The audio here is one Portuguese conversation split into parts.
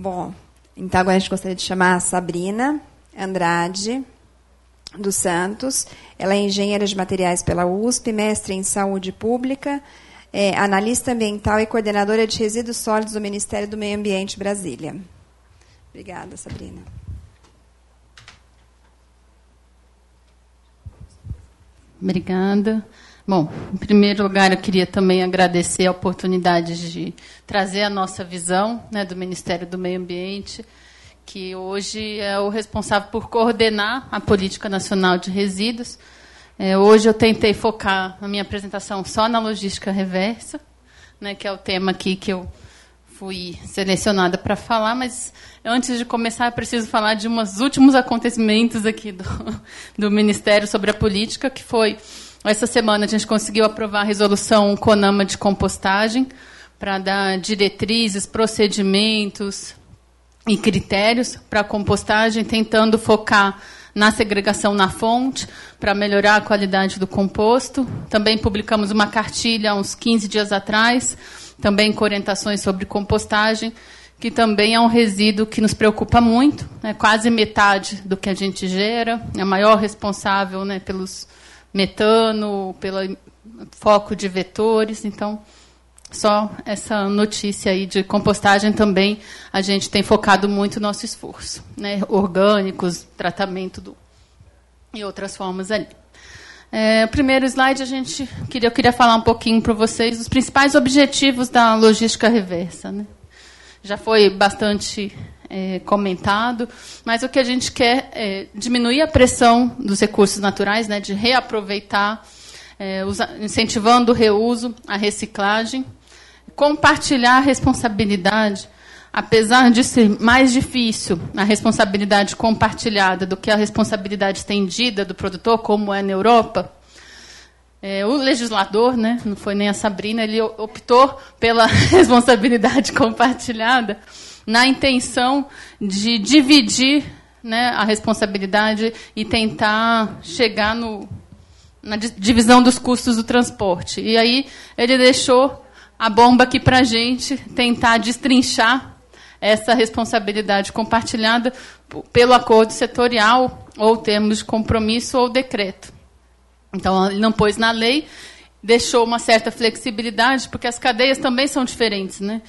Bom, então agora a gente gostaria de chamar a Sabrina Andrade dos Santos. Ela é engenheira de materiais pela USP, mestre em saúde pública, é analista ambiental e coordenadora de resíduos sólidos do Ministério do Meio Ambiente Brasília. Obrigada, Sabrina. Obrigada. Bom, em primeiro lugar, eu queria também agradecer a oportunidade de trazer a nossa visão né, do Ministério do Meio Ambiente, que hoje é o responsável por coordenar a Política Nacional de Resíduos. É, hoje eu tentei focar a minha apresentação só na logística reversa, né, que é o tema aqui que eu fui selecionada para falar, mas antes de começar, preciso falar de uns últimos acontecimentos aqui do, do Ministério sobre a política, que foi essa semana a gente conseguiu aprovar a resolução CONAMA de compostagem para dar diretrizes, procedimentos e critérios para compostagem, tentando focar na segregação na fonte para melhorar a qualidade do composto. Também publicamos uma cartilha uns 15 dias atrás, também com orientações sobre compostagem, que também é um resíduo que nos preocupa muito, né, quase metade do que a gente gera, é a maior responsável né, pelos metano, pelo foco de vetores. Então, só essa notícia aí de compostagem também a gente tem focado muito o nosso esforço, né? Orgânicos, tratamento do e outras formas ali. É, o primeiro slide a gente queria eu queria falar um pouquinho para vocês os principais objetivos da logística reversa, né? Já foi bastante é, comentado, mas o que a gente quer é diminuir a pressão dos recursos naturais, né, de reaproveitar, é, usa, incentivando o reuso, a reciclagem, compartilhar a responsabilidade, apesar de ser mais difícil a responsabilidade compartilhada do que a responsabilidade estendida do produtor, como é na Europa. É, o legislador, né, não foi nem a Sabrina, ele optou pela responsabilidade compartilhada na intenção de dividir né, a responsabilidade e tentar chegar no, na divisão dos custos do transporte. E aí ele deixou a bomba aqui para a gente tentar destrinchar essa responsabilidade compartilhada pelo acordo setorial, ou termos de compromisso ou decreto. Então, ele não pôs na lei, deixou uma certa flexibilidade, porque as cadeias também são diferentes. Né?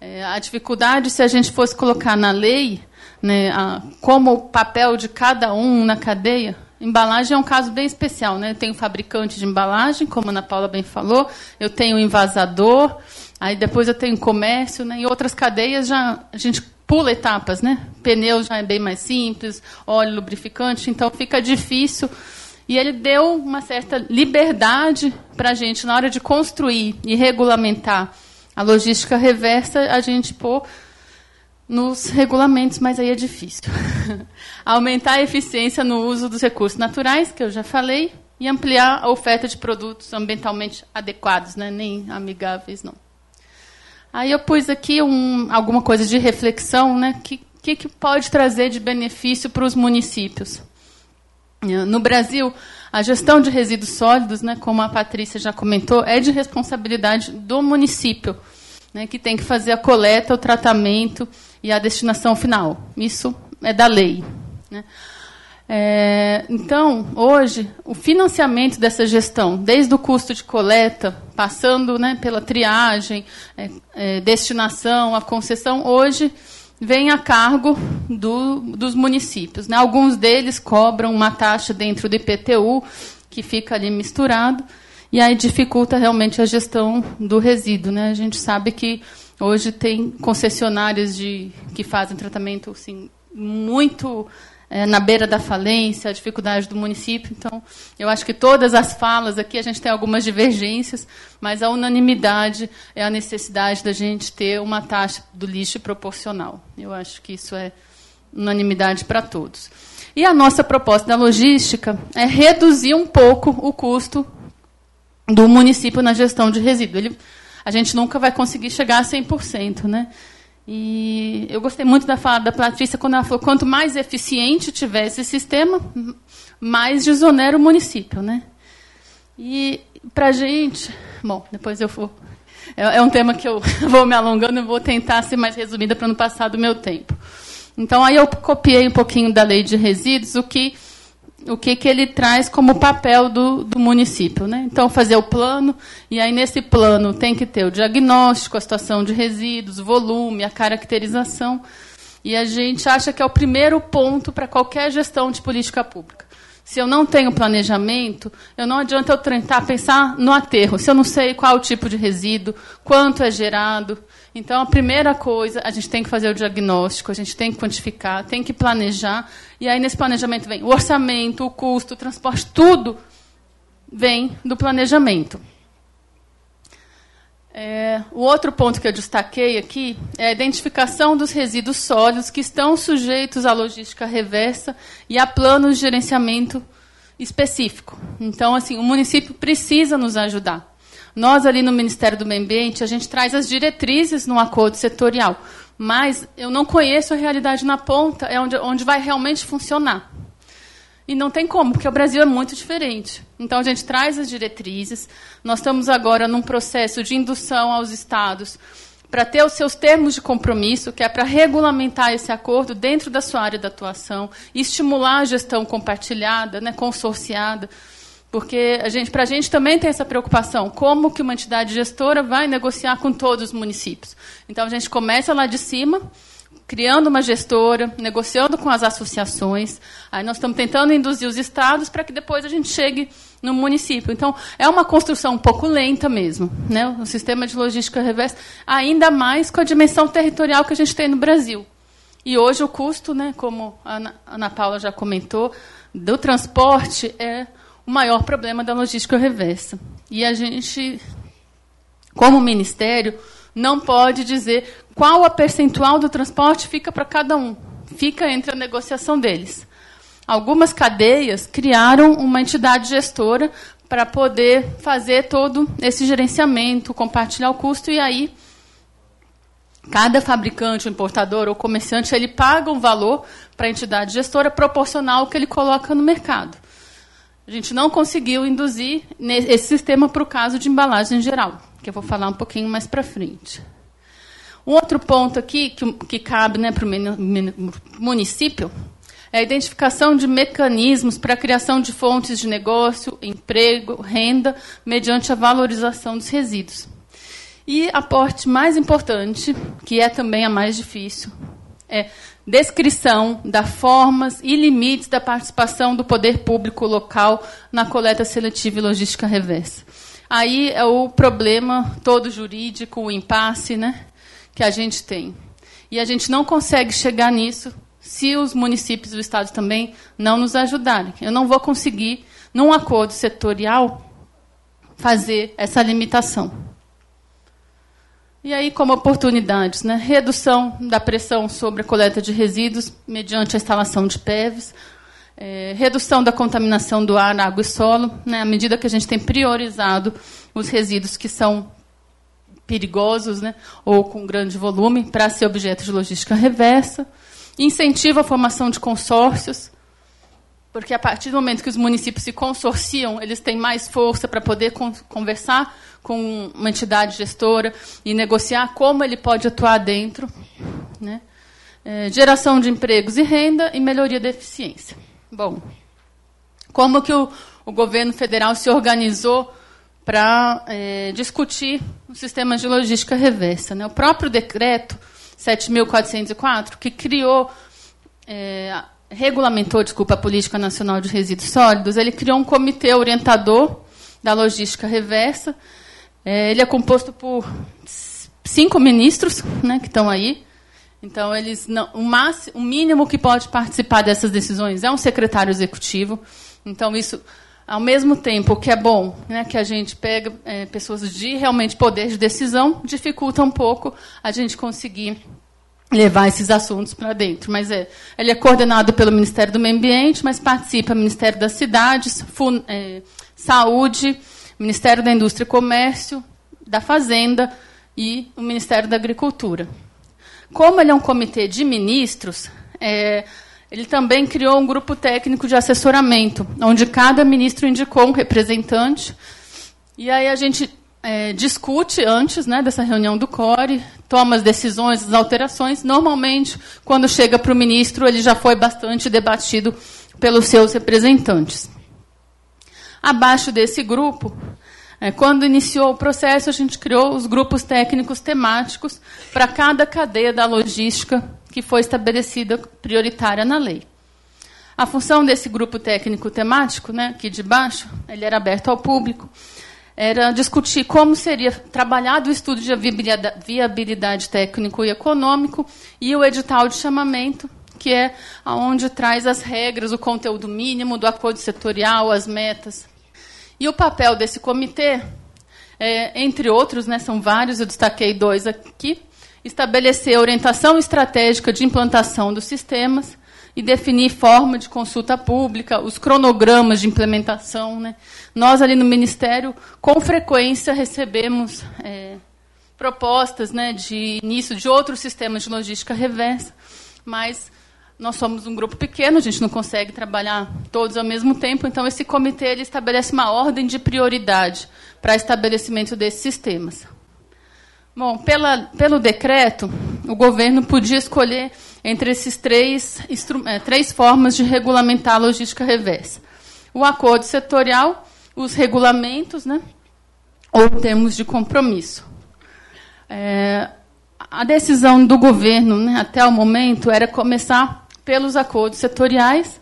É, a dificuldade, se a gente fosse colocar na lei, né, a, como o papel de cada um na cadeia, embalagem é um caso bem especial. Né? Eu tenho fabricante de embalagem, como a Ana Paula bem falou, eu tenho envasador, aí depois eu tenho comércio, né? em outras cadeias já a gente pula etapas, né? Pneu já é bem mais simples, óleo lubrificante, então fica difícil. E ele deu uma certa liberdade para a gente, na hora de construir e regulamentar a logística reversa a gente pôr nos regulamentos, mas aí é difícil. Aumentar a eficiência no uso dos recursos naturais, que eu já falei, e ampliar a oferta de produtos ambientalmente adequados, né? nem amigáveis, não. Aí eu pus aqui um, alguma coisa de reflexão, né? que, que, que pode trazer de benefício para os municípios. No Brasil, a gestão de resíduos sólidos, né, como a Patrícia já comentou, é de responsabilidade do município, né, que tem que fazer a coleta, o tratamento e a destinação final. Isso é da lei. Né. É, então, hoje, o financiamento dessa gestão, desde o custo de coleta, passando né, pela triagem, é, é, destinação, a concessão, hoje vem a cargo do, dos municípios. Né? Alguns deles cobram uma taxa dentro do IPTU, que fica ali misturado, e aí dificulta realmente a gestão do resíduo. Né? A gente sabe que hoje tem concessionárias de, que fazem tratamento assim, muito é, na beira da falência, a dificuldade do município. Então, eu acho que todas as falas aqui, a gente tem algumas divergências, mas a unanimidade é a necessidade da gente ter uma taxa do lixo proporcional. Eu acho que isso é unanimidade para todos. E a nossa proposta da logística é reduzir um pouco o custo do município na gestão de resíduo. Ele, a gente nunca vai conseguir chegar a 100%, né? E eu gostei muito da fala da Patrícia quando ela falou quanto mais eficiente tiver esse sistema, mais desonera o município, né? E para gente, bom, depois eu vou é, é um tema que eu vou me alongando e vou tentar ser mais resumida para não passar do meu tempo. Então, aí eu copiei um pouquinho da lei de resíduos, o que, o que, que ele traz como papel do, do município. Né? Então, fazer o plano, e aí nesse plano tem que ter o diagnóstico, a situação de resíduos, o volume, a caracterização. E a gente acha que é o primeiro ponto para qualquer gestão de política pública. Se eu não tenho planejamento, eu não adianta eu tentar pensar no aterro. Se eu não sei qual o tipo de resíduo, quanto é gerado. Então, a primeira coisa, a gente tem que fazer o diagnóstico, a gente tem que quantificar, tem que planejar. E aí, nesse planejamento, vem o orçamento, o custo, o transporte, tudo vem do planejamento. É, o outro ponto que eu destaquei aqui é a identificação dos resíduos sólidos que estão sujeitos à logística reversa e a planos de gerenciamento específico. Então, assim, o município precisa nos ajudar. Nós, ali no Ministério do Meio Ambiente, a gente traz as diretrizes no acordo setorial, mas eu não conheço a realidade na ponta, é onde, onde vai realmente funcionar. E não tem como, porque o Brasil é muito diferente. Então, a gente traz as diretrizes. Nós estamos agora num processo de indução aos estados para ter os seus termos de compromisso, que é para regulamentar esse acordo dentro da sua área de atuação, estimular a gestão compartilhada, né, consorciada, porque a gente, para a gente também tem essa preocupação, como que uma entidade gestora vai negociar com todos os municípios. Então, a gente começa lá de cima, criando uma gestora, negociando com as associações. Aí nós estamos tentando induzir os estados para que depois a gente chegue no município. Então, é uma construção um pouco lenta mesmo. Né? O sistema de logística reversa, ainda mais com a dimensão territorial que a gente tem no Brasil. E hoje o custo, né, como a Ana, Paula já comentou, do transporte é o maior problema da logística reversa. E a gente, como ministério, não pode dizer qual a percentual do transporte fica para cada um. Fica entre a negociação deles. Algumas cadeias criaram uma entidade gestora para poder fazer todo esse gerenciamento, compartilhar o custo e aí cada fabricante, importador ou comerciante ele paga um valor para a entidade gestora proporcional ao que ele coloca no mercado. A gente não conseguiu induzir esse sistema para o caso de embalagem em geral que eu vou falar um pouquinho mais para frente. Um outro ponto aqui que, que cabe né, para o município é a identificação de mecanismos para a criação de fontes de negócio, emprego, renda, mediante a valorização dos resíduos. E a parte mais importante, que é também a mais difícil, é descrição das formas e limites da participação do poder público local na coleta seletiva e logística reversa. Aí é o problema todo jurídico, o impasse né, que a gente tem. E a gente não consegue chegar nisso se os municípios do Estado também não nos ajudarem. Eu não vou conseguir, num acordo setorial, fazer essa limitação. E aí, como oportunidades, né? redução da pressão sobre a coleta de resíduos mediante a instalação de PEVs, é, redução da contaminação do ar, água e solo, né, à medida que a gente tem priorizado os resíduos que são perigosos né, ou com grande volume para ser objeto de logística reversa. Incentiva a formação de consórcios, porque a partir do momento que os municípios se consorciam, eles têm mais força para poder con conversar com uma entidade gestora e negociar como ele pode atuar dentro. Né? É, geração de empregos e renda e melhoria da eficiência. Bom, como que o, o governo federal se organizou para é, discutir o sistema de logística reversa? Né? O próprio decreto 7.404, que criou, é, regulamentou, desculpa, a Política Nacional de Resíduos Sólidos, ele criou um comitê orientador da logística reversa. É, ele é composto por cinco ministros né, que estão aí, então, eles não, o, máximo, o mínimo que pode participar dessas decisões é um secretário executivo. Então, isso, ao mesmo tempo que é bom né, que a gente pega é, pessoas de realmente poder de decisão, dificulta um pouco a gente conseguir levar esses assuntos para dentro. Mas é, ele é coordenado pelo Ministério do Meio Ambiente, mas participa Ministério das Cidades, Fun, é, Saúde, Ministério da Indústria e Comércio, da Fazenda e o Ministério da Agricultura. Como ele é um comitê de ministros, é, ele também criou um grupo técnico de assessoramento, onde cada ministro indicou um representante. E aí a gente é, discute antes né, dessa reunião do CORE, toma as decisões, as alterações. Normalmente, quando chega para o ministro, ele já foi bastante debatido pelos seus representantes. Abaixo desse grupo, é, quando iniciou o processo, a gente criou os grupos técnicos temáticos para cada cadeia da logística que foi estabelecida prioritária na lei. A função desse grupo técnico temático, né, aqui de baixo, ele era aberto ao público, era discutir como seria trabalhado o estudo de viabilidade técnico e econômico e o edital de chamamento, que é aonde traz as regras, o conteúdo mínimo do acordo setorial, as metas. E o papel desse comitê, é, entre outros, né, são vários, eu destaquei dois aqui, estabelecer orientação estratégica de implantação dos sistemas e definir forma de consulta pública, os cronogramas de implementação. Né. Nós, ali no Ministério, com frequência recebemos é, propostas né, de início de outros sistemas de logística reversa, mas nós somos um grupo pequeno, a gente não consegue trabalhar todos ao mesmo tempo, então esse comitê ele estabelece uma ordem de prioridade para estabelecimento desses sistemas. Bom, pela, pelo decreto, o governo podia escolher entre esses três, é, três formas de regulamentar a logística reversa. O acordo setorial, os regulamentos, né, ou termos de compromisso. É, a decisão do governo, né, até o momento, era começar pelos acordos setoriais,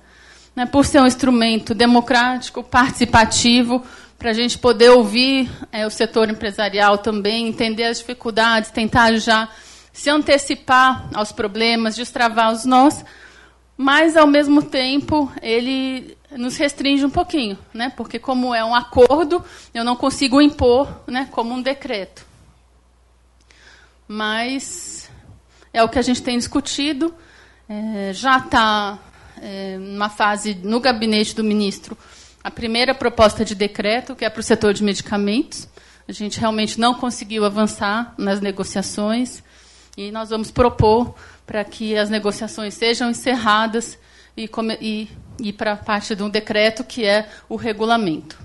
né, por ser um instrumento democrático, participativo, para a gente poder ouvir é, o setor empresarial também, entender as dificuldades, tentar já se antecipar aos problemas, destravar os nós, mas, ao mesmo tempo, ele nos restringe um pouquinho, né, porque, como é um acordo, eu não consigo impor né, como um decreto. Mas é o que a gente tem discutido. É, já está é, numa fase no gabinete do ministro a primeira proposta de decreto, que é para o setor de medicamentos. A gente realmente não conseguiu avançar nas negociações e nós vamos propor para que as negociações sejam encerradas e, e para a parte de um decreto que é o regulamento.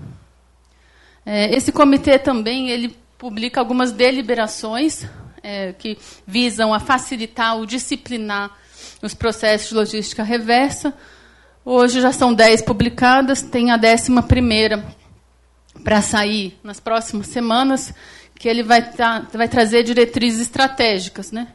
É, esse comitê também ele publica algumas deliberações é, que visam a facilitar o disciplinar nos processos de logística reversa. Hoje já são 10 publicadas, tem a décima primeira para sair nas próximas semanas, que ele vai, tá, vai trazer diretrizes estratégicas. Né?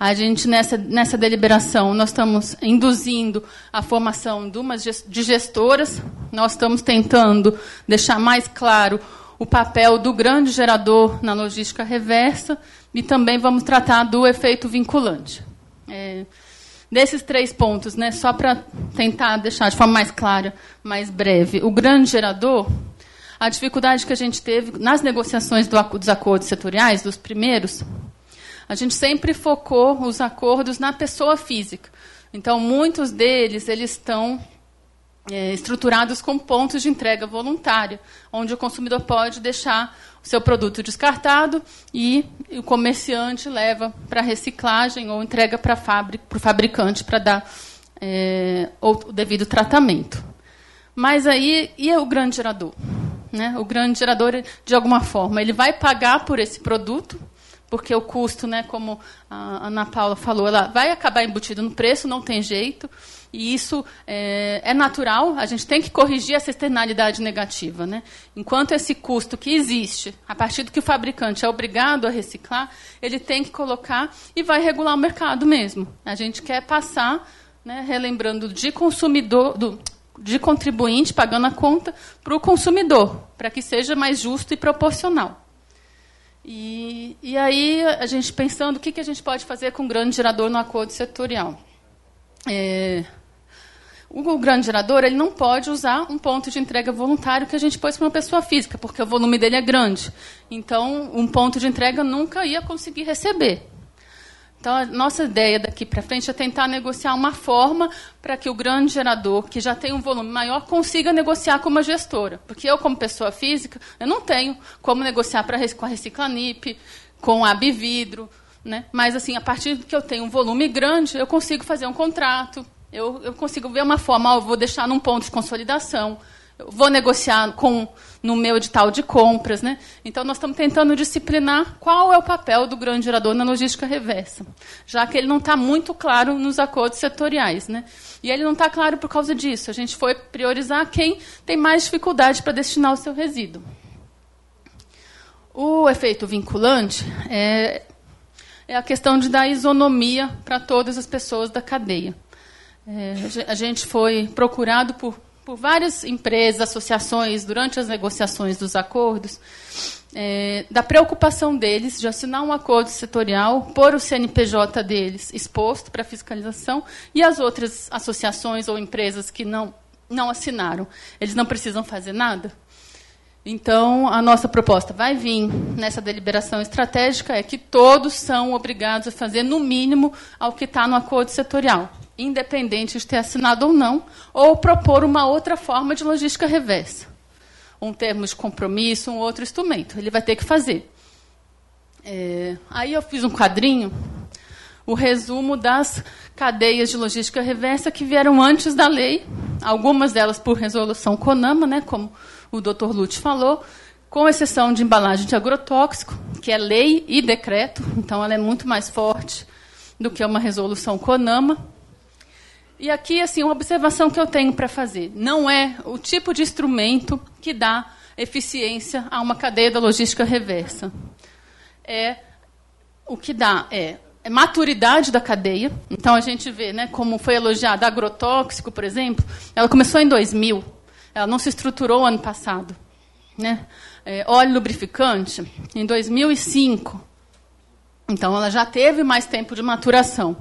A gente, nessa, nessa deliberação, nós estamos induzindo a formação de gestoras, nós estamos tentando deixar mais claro o papel do grande gerador na logística reversa e também vamos tratar do efeito vinculante. É, Desses três pontos, né, só para tentar deixar de forma mais clara, mais breve, o grande gerador, a dificuldade que a gente teve nas negociações do, dos acordos setoriais, dos primeiros, a gente sempre focou os acordos na pessoa física. Então, muitos deles eles estão é, estruturados com pontos de entrega voluntária, onde o consumidor pode deixar o seu produto descartado e o comerciante leva para reciclagem ou entrega para o fabricante para dar é, o devido tratamento. Mas aí, e o grande gerador? Né? O grande gerador, de alguma forma, ele vai pagar por esse produto, porque o custo, né, como a Ana Paula falou, ela vai acabar embutido no preço, não tem jeito. E isso é, é, natural, a gente tem que corrigir essa externalidade negativa. Né? Enquanto esse custo que existe, a partir do que o fabricante é obrigado a reciclar, ele tem que colocar e vai regular o mercado mesmo. A gente quer passar, né, relembrando, de consumidor, do, de contribuinte pagando a conta para o consumidor, para que seja mais justo e proporcional. E, e aí, a gente pensando o que, que a gente pode fazer com o grande gerador no acordo setorial. É, o grande gerador ele não pode usar um ponto de entrega voluntário que a gente pôs para uma pessoa física, porque o volume dele é grande. Então, um ponto de entrega nunca ia conseguir receber. Então, a nossa ideia daqui para frente é tentar negociar uma forma para que o grande gerador, que já tem um volume maior, consiga negociar com uma gestora. Porque eu, como pessoa física, eu não tenho como negociar pra, com a Reciclanip, com a Abvidro, né? Mas, assim, a partir do que eu tenho um volume grande, eu consigo fazer um contrato, eu, eu consigo ver uma forma, ó, vou deixar num ponto de consolidação, vou negociar com no meu edital de compras. Né? Então, nós estamos tentando disciplinar qual é o papel do grande gerador na logística reversa, já que ele não está muito claro nos acordos setoriais. Né? E ele não está claro por causa disso. A gente foi priorizar quem tem mais dificuldade para destinar o seu resíduo. O efeito vinculante é, é a questão de dar isonomia para todas as pessoas da cadeia. É, a gente foi procurado por por várias empresas, associações, durante as negociações dos acordos, é, da preocupação deles de assinar um acordo setorial, pôr o CNPJ deles exposto para fiscalização e as outras associações ou empresas que não, não assinaram. Eles não precisam fazer nada? Então, a nossa proposta vai vir nessa deliberação estratégica é que todos são obrigados a fazer, no mínimo, ao que está no acordo setorial independente de ter assinado ou não, ou propor uma outra forma de logística reversa. Um termo de compromisso, um outro instrumento. Ele vai ter que fazer. É, aí eu fiz um quadrinho, o resumo das cadeias de logística reversa que vieram antes da lei, algumas delas por resolução CONAMA, né, como o Dr. Lute falou, com exceção de embalagem de agrotóxico, que é lei e decreto, então ela é muito mais forte do que uma resolução CONAMA. E aqui, assim, uma observação que eu tenho para fazer. Não é o tipo de instrumento que dá eficiência a uma cadeia da logística reversa. É o que dá é, é maturidade da cadeia. Então a gente vê, né, como foi elogiado agrotóxico, por exemplo, ela começou em 2000. Ela não se estruturou ano passado, né? É, óleo lubrificante em 2005. Então ela já teve mais tempo de maturação.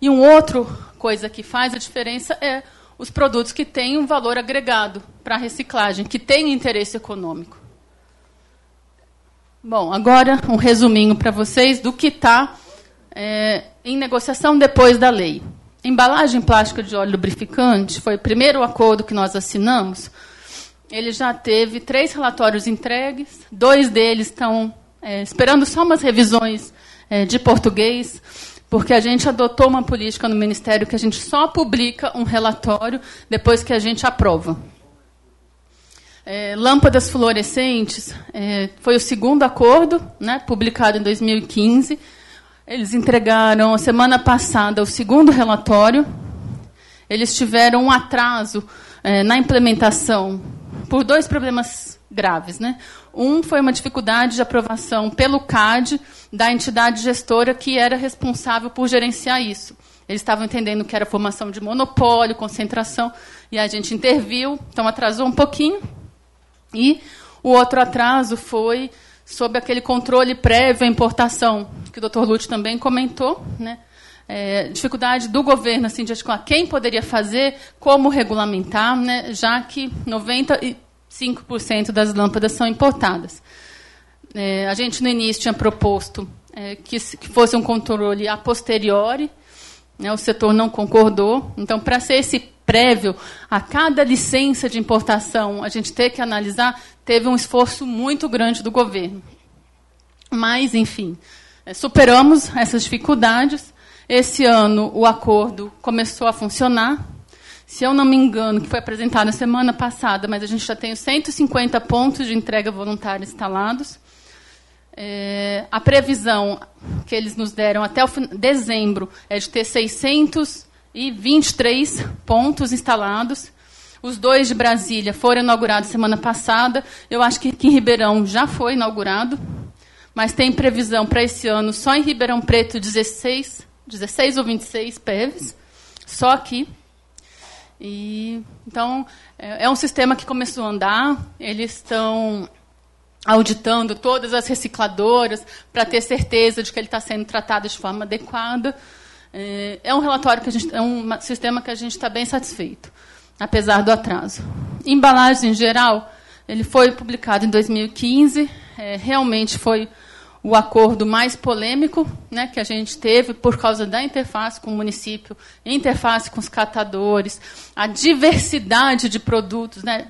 E um outro coisa que faz a diferença é os produtos que têm um valor agregado para a reciclagem, que têm interesse econômico. Bom, agora um resuminho para vocês do que está é, em negociação depois da lei. Embalagem plástica de óleo lubrificante foi o primeiro acordo que nós assinamos. Ele já teve três relatórios entregues, dois deles estão é, esperando só umas revisões é, de português porque a gente adotou uma política no Ministério que a gente só publica um relatório depois que a gente aprova. É, lâmpadas fluorescentes é, foi o segundo acordo, né, publicado em 2015. Eles entregaram, semana passada, o segundo relatório. Eles tiveram um atraso é, na implementação por dois problemas graves. Né? Um foi uma dificuldade de aprovação pelo CAD da entidade gestora que era responsável por gerenciar isso. Eles estavam entendendo que era formação de monopólio, concentração, e a gente interviu, então atrasou um pouquinho. E o outro atraso foi sobre aquele controle prévio à importação, que o doutor Lute também comentou, né? É, dificuldade do governo assim, de articular quem poderia fazer, como regulamentar, né? já que 95% das lâmpadas são importadas. É, a gente, no início, tinha proposto é, que, que, fosse um controle a posteriori, né, o setor não concordou. Então, para ser esse prévio a cada licença de importação, a gente ter que analisar, teve um esforço muito grande do governo. Mas, enfim, é, superamos essas dificuldades. Esse ano, o acordo começou a funcionar. Se eu não me engano, que foi apresentado na semana passada, mas a gente já tem 150 pontos de entrega voluntária instalados. É, a previsão que eles nos deram até o dezembro é de ter 623 pontos instalados. Os dois de Brasília foram inaugurados semana passada. Eu acho que em Ribeirão já foi inaugurado. Mas tem previsão para esse ano só em Ribeirão Preto 16, 16 ou 26 PEVs. Só aqui. E, então, é, é um sistema que começou a andar. Eles estão auditando todas as recicladoras para ter certeza de que ele está sendo tratado de forma adequada. É, é um relatório que a gente, é um sistema que a gente está bem satisfeito, apesar do atraso. Embalagem em geral, ele foi publicado em 2015. É, realmente foi o acordo mais polêmico né, que a gente teve por causa da interface com o município, interface com os catadores, a diversidade de produtos. Né?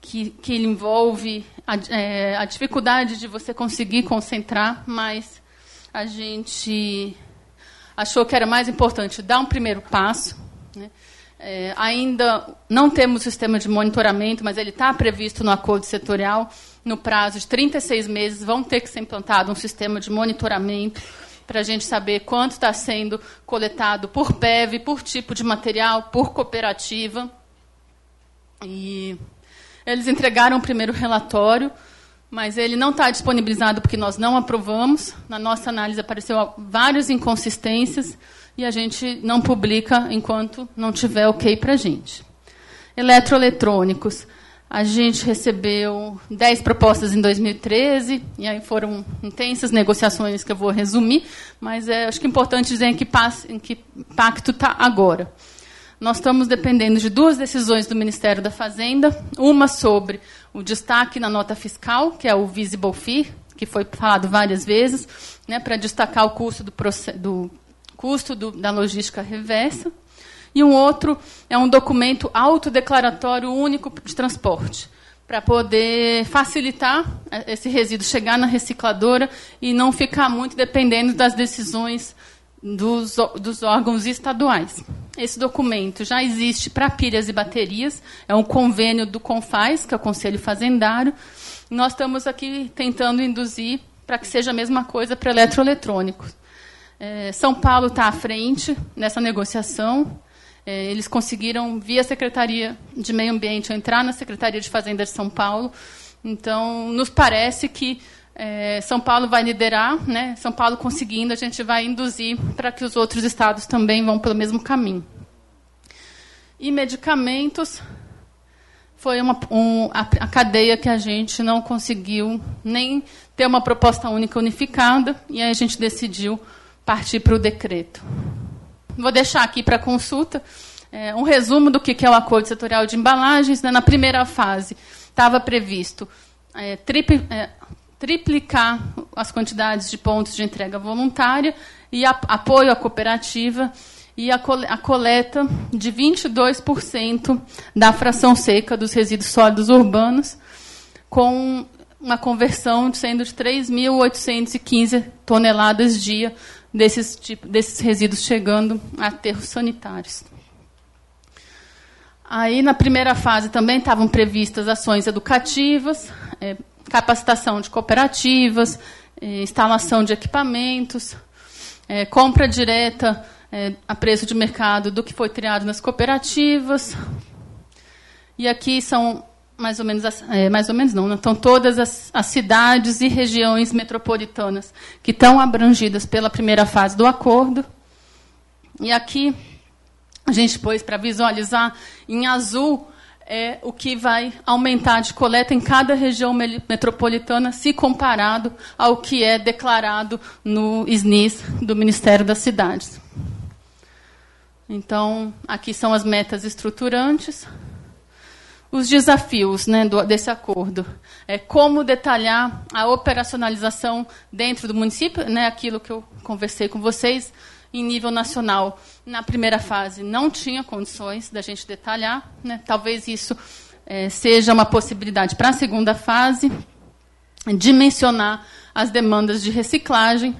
que, que envolve a, é, a dificuldade de você conseguir concentrar, mas a gente achou que era mais importante dar um primeiro passo. Né? É, ainda não temos sistema de monitoramento, mas ele está previsto no acordo setorial. No prazo de 36 meses, vão ter que ser implantado um sistema de monitoramento para a gente saber quanto está sendo coletado por PEV, por tipo de material, por cooperativa. E eles entregaram o primeiro relatório, mas ele não está disponibilizado porque nós não aprovamos. Na nossa análise apareceu várias inconsistências e a gente não publica enquanto não tiver ok para a gente. Eletroeletrônicos. A gente recebeu 10 propostas em 2013, e aí foram intensas negociações que eu vou resumir, mas é, acho que é importante dizer em que, em que pacto está agora. Nós estamos dependendo de duas decisões do Ministério da Fazenda, uma sobre o destaque na nota fiscal, que é o Visible Fee, que foi falado várias vezes, né, para destacar o custo do, do custo do, da logística reversa, e um outro é um documento autodeclaratório único de transporte, para poder facilitar é, esse resíduo chegar na recicladora e não ficar muito dependendo das decisões dos, dos órgãos estaduais. Esse documento já existe para pilhas e baterias, é um convênio do CONFAS, que é o Conselho Fazendário. Nós estamos aqui tentando induzir para que seja a mesma coisa para eletroeletrônicos. É, São Paulo está à frente nessa negociação. É, eles conseguiram, via Secretaria de Meio Ambiente, entrar na Secretaria de Fazenda de São Paulo. Então, nos parece que é, São Paulo vai liderar, né? São Paulo conseguindo, a gente vai induzir para que os outros estados também vão pelo mesmo caminho. E medicamentos foi uma, um, a, a, cadeia que a gente não conseguiu nem ter uma proposta única unificada, e aí a gente decidiu partir para o decreto. Vou deixar aqui para consulta é, um resumo do que é o acordo setorial de embalagens. Né? Na primeira fase, estava previsto é, é, triplicar as quantidades de pontos de entrega voluntária e a, apoio à cooperativa e a, a coleta de 22% da fração seca dos resíduos sólidos urbanos, com uma conversão sendo de 3.815 toneladas dia desses, tipo, desses resíduos chegando a aterros sanitários. Aí, na primeira fase, também estavam previstas ações educativas, é, capacitação de cooperativas, é, instalação de equipamentos, é, compra direta é, a preço de mercado do que foi criado nas cooperativas. E aqui são mais ou menos, é, mais ou menos não, né? estão todas as, as, cidades e regiões metropolitanas que estão abrangidas pela primeira fase do acordo. E aqui a gente pôs para visualizar em azul é o que vai aumentar de coleta em cada região metropolitana, se comparado ao que é declarado no SNIS do Ministério das Cidades. Então, aqui são as metas estruturantes os desafios né, do, desse acordo. É, como detalhar a operacionalização dentro do município, né, aquilo que eu conversei com vocês, em nível nacional. Na primeira fase, não tinha condições da gente detalhar. Né, talvez isso é, seja uma possibilidade para a segunda fase, dimensionar as demandas de reciclagem,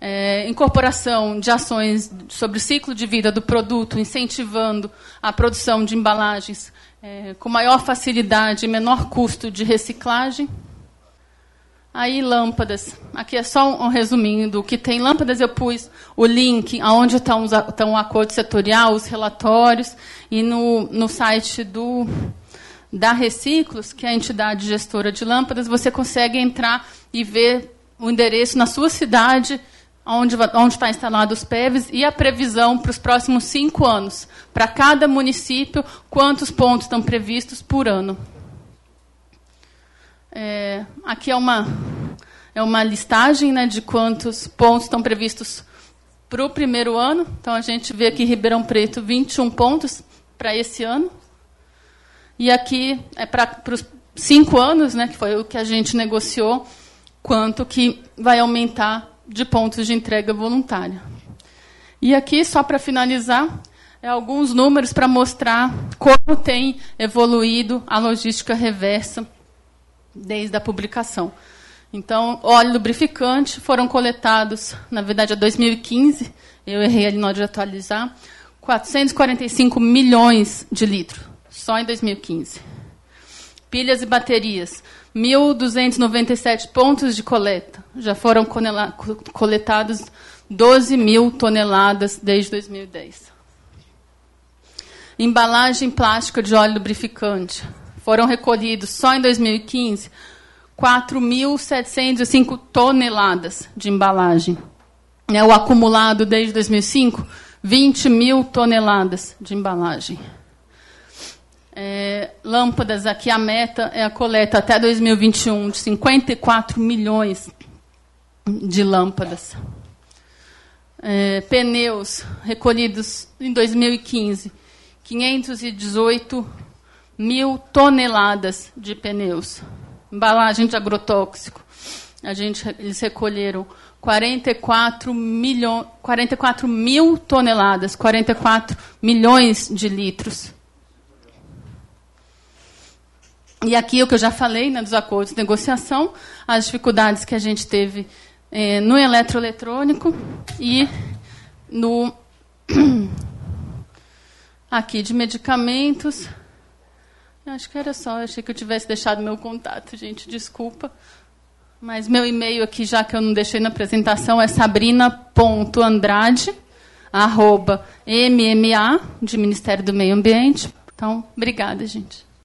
é, incorporação de ações sobre o ciclo de vida do produto, incentivando a produção de embalagens é, com maior facilidade e menor custo de reciclagem. Aí, lâmpadas. Aqui é só um resuminho do que tem. Lâmpadas eu pus o link aonde estão estão o acordo setorial, os relatórios, e no, no site do da Reciclos, que é a entidade gestora de lâmpadas, você consegue entrar e ver o endereço na sua cidade onde, onde está instalado os PEVs e a previsão para os próximos cinco anos. Para cada município, quantos pontos estão previstos por ano. É, aqui é uma, é uma listagem né, de quantos pontos estão previstos para o primeiro ano. Então, a gente vê aqui Ribeirão Preto, 21 pontos para esse ano. E aqui é para os cinco anos, né, que foi o que a gente negociou, quanto que vai aumentar de pontos de entrega voluntária. E aqui, só para finalizar, é alguns números para mostrar como tem evoluído a logística reversa desde a publicação. Então, óleo lubrificante foram coletados, na verdade, a 2015, eu errei ali na hora de atualizar, 445 milhões de litros, só em 2015. Pilhas e baterias, 1.297 pontos de coleta. Já foram coletados 12 mil toneladas desde 2010. Embalagem plástica de óleo lubrificante. Foram recolhidos só em 2015 4.705 toneladas de embalagem. É o acumulado desde 2005, 20 mil toneladas de embalagem. É, lâmpadas, aqui a meta é a coleta até 2021 de 54 milhões de lâmpadas. É, pneus recolhidos em 2015, 518 mil toneladas de pneus. Embalagem de agrotóxico, a gente, eles recolheram 44, milho, 44 mil toneladas, 44 milhões de litros. E aqui o que eu já falei né, dos acordos de negociação, as dificuldades que a gente teve eh, no eletroeletrônico e no aqui de medicamentos. Acho que era só, achei que eu tivesse deixado meu contato, gente, desculpa. Mas meu e-mail aqui, já que eu não deixei na apresentação, é sabrina.andrade, arroba MMA, de Ministério do Meio Ambiente. Então, obrigada, gente.